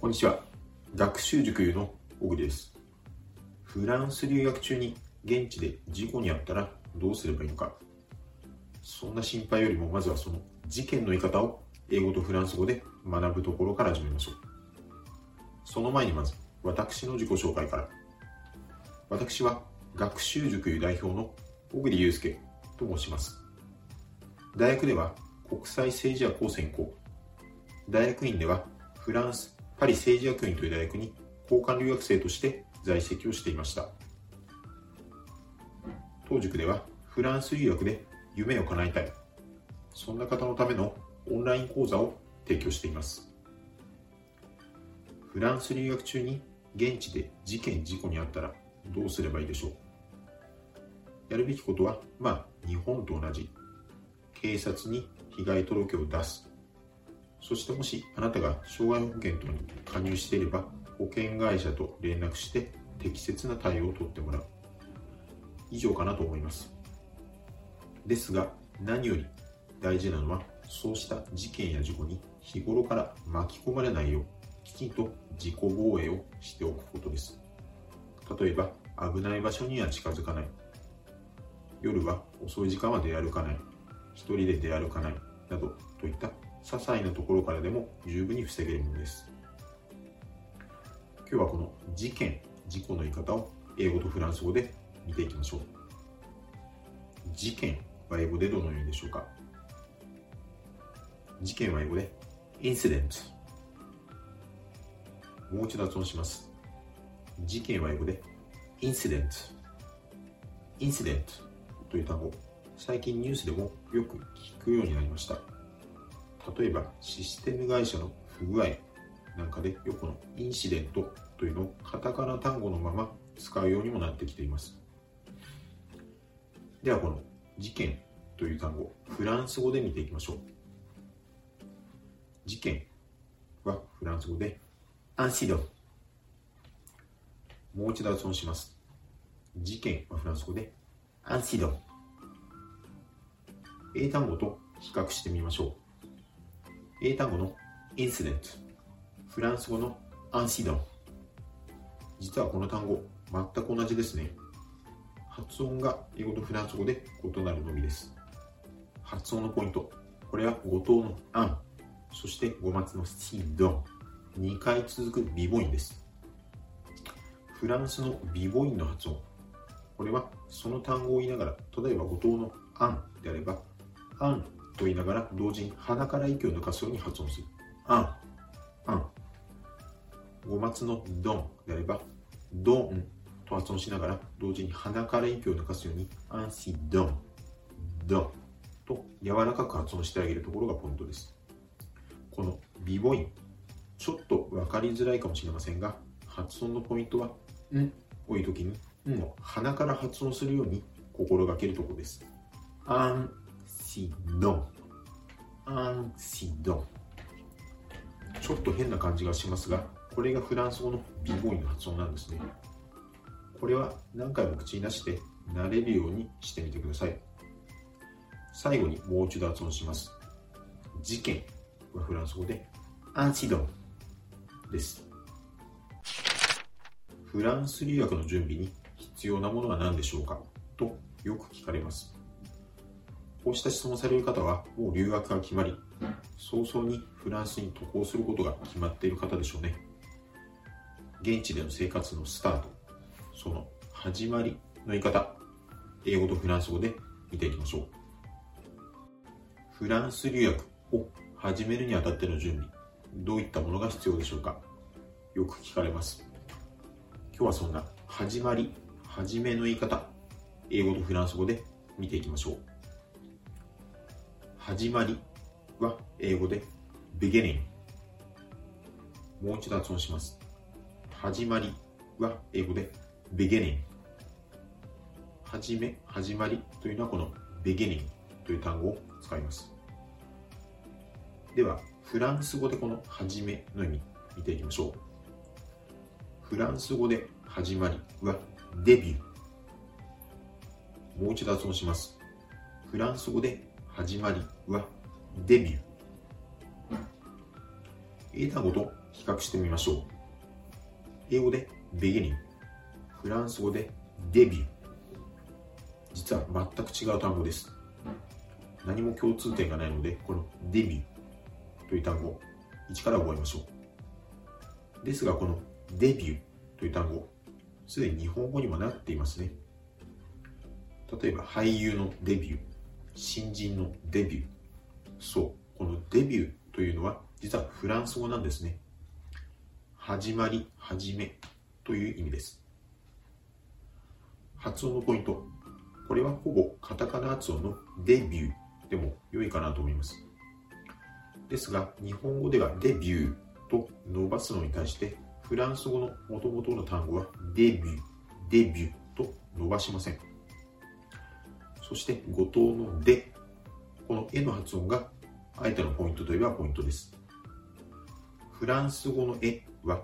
こんにちは。学習塾の小栗です。フランス留学中に現地で事故に遭ったらどうすればいいのか。そんな心配よりもまずはその事件の言い方を英語とフランス語で学ぶところから始めましょう。その前にまず私の自己紹介から。私は学習塾優代表の小栗祐介と申します。大学では国際政治学を専攻。大学院ではフランスパリ政治学院という大学に交換留学生として在籍をしていました。当塾ではフランス留学で夢を叶えたい。そんな方のためのオンライン講座を提供しています。フランス留学中に現地で事件事故にあったらどうすればいいでしょう？やるべきことはまあ日本と同じ。警察に被害届を出す。そしてもしあなたが障害保険等に加入していれば保険会社と連絡して適切な対応を取ってもらう。以上かなと思います。ですが何より大事なのはそうした事件や事故に日頃から巻き込まれないようきちんと自己防衛をしておくことです。例えば危ない場所には近づかない。夜は遅い時間は出歩かない。一人で出歩かない。などといった些細なところからでも十分に防げるものです。今日はこの事件、事故の言い方を英語とフランス語で見ていきましょう。事件は英語でどのようにでしょうか？事件は英語で incident もう一度発音します。事件は英語で incident incident という単語最近ニュースでもよく聞くようになりました。例えばシステム会社の不具合なんかでよくこのインシデントというのをカタカナ単語のまま使うようにもなってきています。ではこの事件という単語フランス語で見ていきましょう。事件はフランス語でアンシドンもう一度発音します。事件はフランス語でアンシドン英単語と比較してみましょう英単語のインシデント、フランス語のアンシドン。実はこの単語、全く同じですね。発音が英語とフランス語で異なるのみです。発音のポイント。これは五島のアン、そして五松のシドン。2回続くビボインです。フランスのビボインの発音。これはその単語を言いながら、例えば五島のアンであれば、アンと言いながら同時に鼻から息を抜かすように発音する。あん、あん。五松のドンであれば、ドンと発音しながら同時に鼻から息を抜かすように、アンシドン、ドンと柔らかく発音してあげるところがポイントです。このビボイン、ちょっと分かりづらいかもしれませんが、発音のポイントは、んを言うときに、んを鼻から発音するように心がけるところです。アンシドン。アンシドン。ちょっと変な感じがしますが、これがフランス語のビボインの発音なんですね。これは何回も口に出して慣れるようにしてみてください。最後にもう一度発音します。事件はフランス語でアンシドンです。フランス留学の準備に必要なものは何でしょうか？とよく聞かれます。こうした質問される方は、もう留学が決まり、早々にフランスに渡航することが決まっている方でしょうね。現地での生活のスタート、その始まりの言い方、英語とフランス語で見ていきましょう。フランス留学を始めるにあたっての準備、どういったものが必要でしょうか？よく聞かれます。今日はそんな始まり、始めの言い方、英語とフランス語で見ていきましょう。始まりは英語で beginning もう一度発音します。始まりは英語で beginning 始め、始まりというのはこの beginning という単語を使います。ではフランス語でこの始めの意味見ていきましょう。フランス語で始まりはデビュー。もう一度発音します。フランス語で始まりはデビュー。英単語と比較してみましょう。英語で beginning、フランス語でデビュー。実は全く違う単語です。何も共通点がないので、このデビューという単語、一から覚えましょう。ですが、このデビューという単語、すでに日本語にもなっていますね。例えば、俳優のデビュー、新人のデビュー。そう、このデビューというのは、実はフランス語なんですね。始まり、始めという意味です。発音のポイント。これはほぼカタカナ発音のデビューでも良いかなと思います。ですが、日本語ではデビューと伸ばすのに対して、フランス語の元々の単語はデビュー、デビューと伸ばしません。そして語頭ので、このえの発音があえてのポイントといえばポイントです。フランス語のえは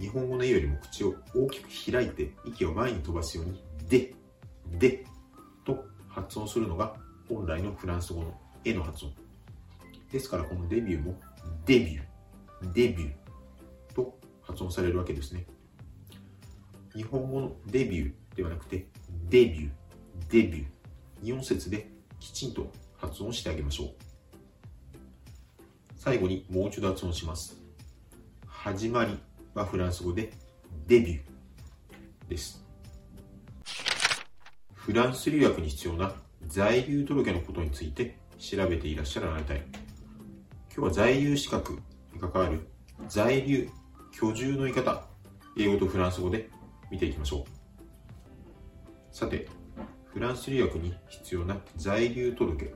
日本語のえよりも口を大きく開いて息を前に飛ばすようにで、でと発音するのが本来のフランス語のえの発音。ですからこのデビューもデビュー、デビューと発音されるわけですね。日本語のデビューではなくてデビュー、デビュー。2音節できちんと発音してあげましょう。最後にもう一度発音します。始まりはフランス語でデビューです。フランス留学に必要な在留届のことについて調べていらっしゃらないたい。今日は在留資格に関わる在留居住の言い方、英語とフランス語で見ていきましょう。さて、フランス留学に必要な在留届。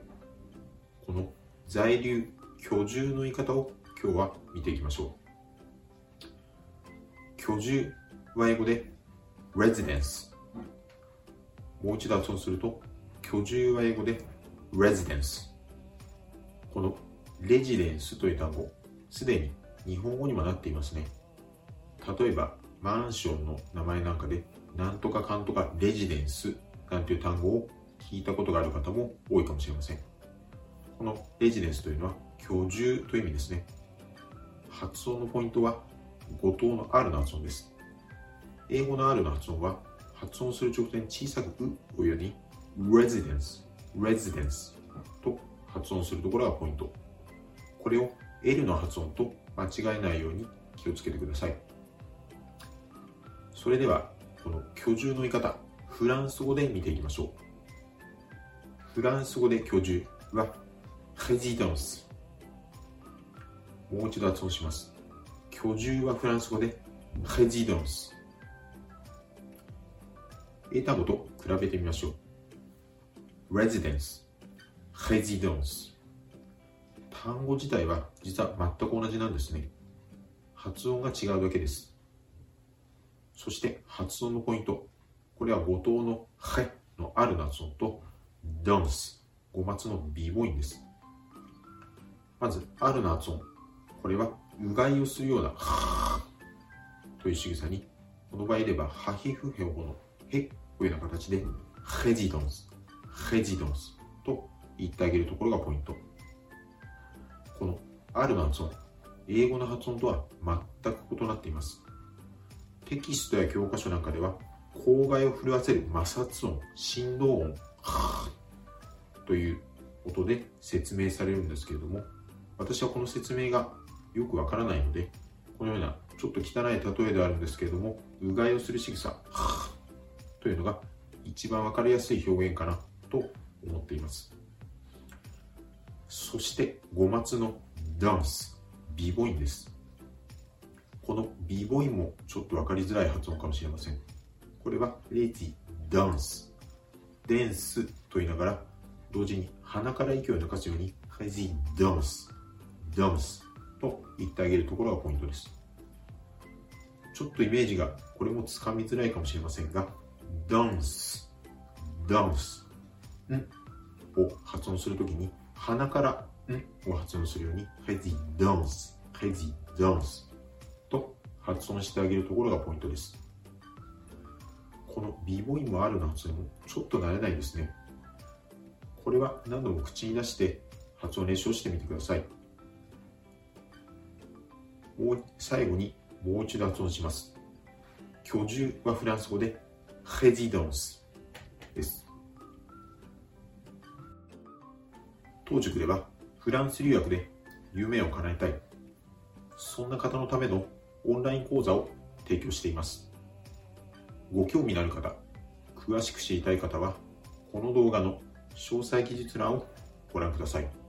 この在留居住の言い方を今日は見ていきましょう。居住は英語で residence。もう一度発音すると、居住は英語で residence。このレジデンスという単語、すでに日本語にもなっていますね。例えば、マンションの名前なんかで、なんとかかんとかレジデンスなんていう単語を聞いたことがある方も多いかもしれません。このレジデンスというのは居住という意味ですね。発音のポイントは語頭の R の発音です。英語の R の発音は発音する直前小さくうをように residence, residence と発音するところがポイント。これを L の発音と間違えないように気をつけてください。それでは、この居住の言い方、フランス語で見ていきましょう。フランス語で居住は、レジダンス。もう一度発音します。居住はフランス語で、レジダンス。英単語と比べてみましょう。residence, residence。単語自体は実は全く同じなんですね。発音が違うだけです。そして発音のポイント。これは五島のへのある発音とダンス、五末のビボインです。まず、あるの発音。これは、うがいをするような、という仕草に、この場合では、ハヒフヘオのへというような形で、ヘジドンス、ヘジドンスと言ってあげるところがポイント。この、あるの発音、英語の発音とは全く異なっています。テキストや教科書なんかでは、口外を震わせる摩擦音、振動音、という音で説明されるんですけれども、私はこの説明がよくわからないので、このようなちょっと汚い例えではあるんですけれども、うがいをする仕草、というのが一番わかりやすい表現かなと思っています。そして、五末のダンス、ビボインです。このビボインもちょっとわかりづらい発音かもしれません。これはレディ、ダンス、デンスと言いながら、同時に鼻から息を抜かすように、レディ、ダンス、ダンスと言ってあげるところがポイントです。ちょっとイメージがこれもつかみづらいかもしれませんが、ダンス、ダンス、ん？を発音するときに鼻からん？を発音するように、レディ、ダンス、レディ、ダンスと発音してあげるところがポイントです。この b ボインもあるな発音もちょっと慣れないですね。これは何度も口に出して発音練習をしてみてください。最後にもう一度発音します。居住はフランス語で résidence です。当塾ではフランス留学で夢を叶えたい、そんな方のためのオンライン講座を提供しています。ご興味のある方、詳しく知りたい方は、この動画の詳細記述欄をご覧ください。